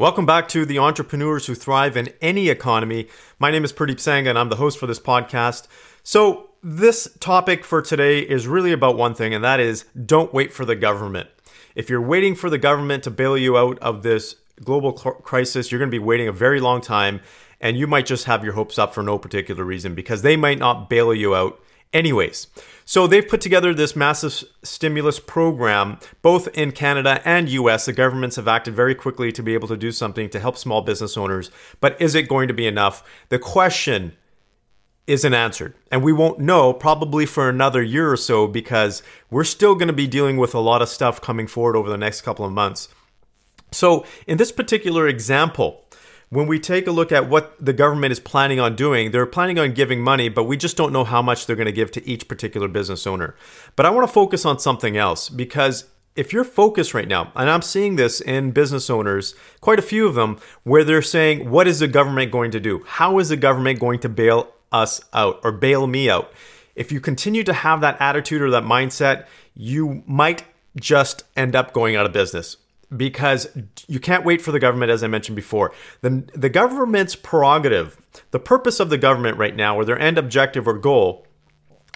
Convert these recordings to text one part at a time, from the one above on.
Welcome back to the entrepreneurs who thrive in any economy. My name is Pradeep Sangha and I'm the host for this podcast. So, this topic for today is really about one thing, and that is don't wait for the government. If you're waiting for the government to bail you out of this global crisis, you're going to be waiting a very long time, and you might just have your hopes up for no particular reason because they might not bail you out anyways. So they've put together this massive stimulus program, both in Canada and US. The governments have acted very quickly to be able to do something to help small business owners. But is it going to be enough? The question isn't answered. And we won't know probably for another year or so because we're still going to be dealing with a lot of stuff coming forward over the next couple of months. So, in this particular example, when we take a look at what the government is planning on doing, they're planning on giving money, but we just don't know how much they're going to give to each particular business owner. But I want to focus on something else because if you're focused right now, and I'm seeing this in business owners, quite a few of them, where they're saying, What is the government going to do? How is the government going to bail us out or bail me out? If you continue to have that attitude or that mindset, you might just end up going out of business because you can't wait for the government, as I mentioned before. The, the government's prerogative, the purpose of the government right now, or their end objective or goal,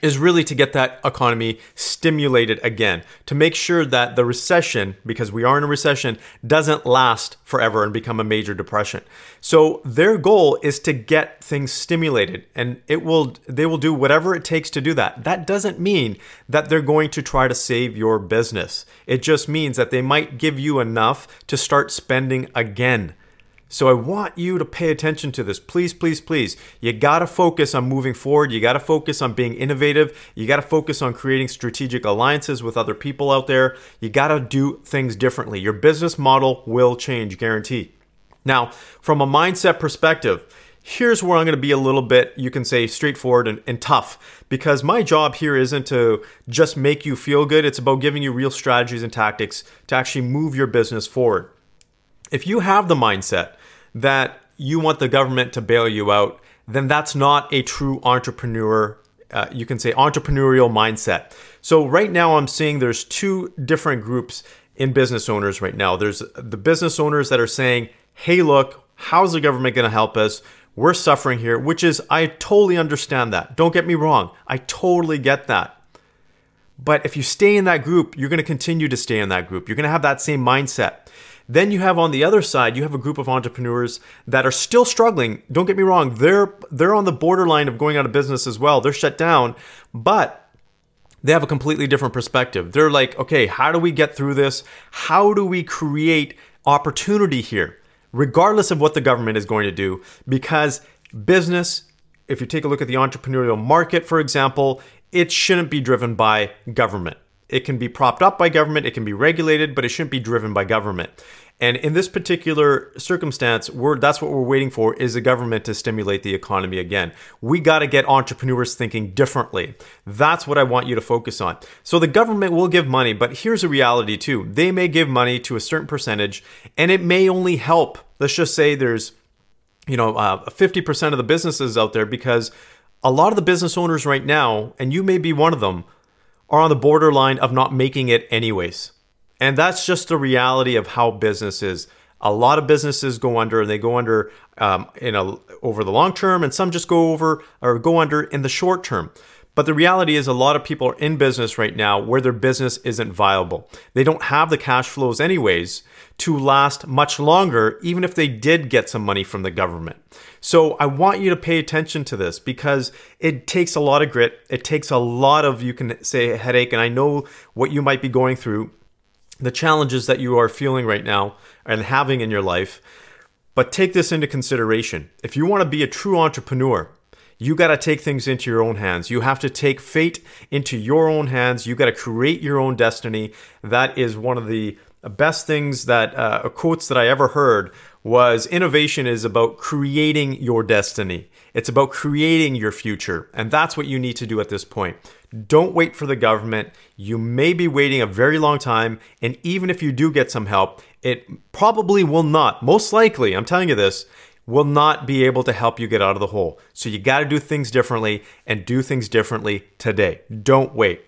is really to get that economy stimulated again, to make sure that the recession, because we are in a recession, doesn't last forever and become a major depression. So their goal is to get things stimulated and it will they will do whatever it takes to do that. That doesn't mean that they're going to try to save your business. It just means that they might give you enough to start spending again. So I want you to pay attention to this. Please, please, please. You got to focus on moving forward. You got to focus on being innovative. You got to focus on creating strategic alliances with other people out there. You got to do things differently. Your business model will change, guaranteed. Now, from a mindset perspective, here's where I'm going to be a little bit, you can say, straightforward and, and, tough because my job here isn't to just make you feel good. It's about giving you real strategies and tactics to actually move your business forward. If you have the mindset that you want the government to bail you out, then that's not a true entrepreneur. Uh, you can say entrepreneurial mindset. So right now, I'm seeing there's two different groups in business owners right now. There's the business owners that are saying, "Hey, look, how's the government going to help us? We're suffering here," which is I totally understand that. Don't get me wrong, I totally get that. But if you stay in that group, you're going to continue to stay in that group. You're going to have that same mindset. Then you have on the other side, you have a group of entrepreneurs that are still struggling. Don't get me wrong, they're they're on the borderline of going out of business as well. They're shut down, but they have a completely different perspective. They're like, okay, how do we get through this? How do we create opportunity here, regardless of what the government is going to do? Because business, if you take a look at the entrepreneurial market, for example, it shouldn't be driven by government. It can be propped up by government, it can be regulated, but it shouldn't be driven by government. And in this particular circumstance, that's what we're waiting for is the government to stimulate the economy again. We got to get entrepreneurs thinking differently. That's what I want you to focus on. So the government will give money, but here's a reality too. They may give money to a certain percentage and it may only help. Let's just say there's you know, uh, 50% of the businesses out there because a lot of the business owners right now, and you may be one of them, are on the borderline of not making it anyways. And that's just the reality of how business is. A lot of businesses go under, and they go under um, in a over the long term, and some just go over or go under in the short term. But the reality is, a lot of people are in business right now where their business isn't viable. They don't have the cash flows, anyways, to last much longer, even if they did get some money from the government. So I want you to pay attention to this because it takes a lot of grit. It takes a lot of, you can say, headache. And I know what you might be going through, the challenges that you are feeling right now and having in your life. But take this into consideration. If you want to be a true entrepreneur, you got to take things into your own hands. You have to take fate into your own hands. You got to create your own destiny. That is one of the best things that uh, quotes that I ever heard was innovation is about creating your destiny. It's about creating your future. And that's what you need to do at this point. Don't wait for the government. You may be waiting a very long time. And even if you do get some help, it probably will not, most likely, I'm telling you this, will not be able to help you get out of the hole. So you got to do things differently and do things differently today. Don't wait.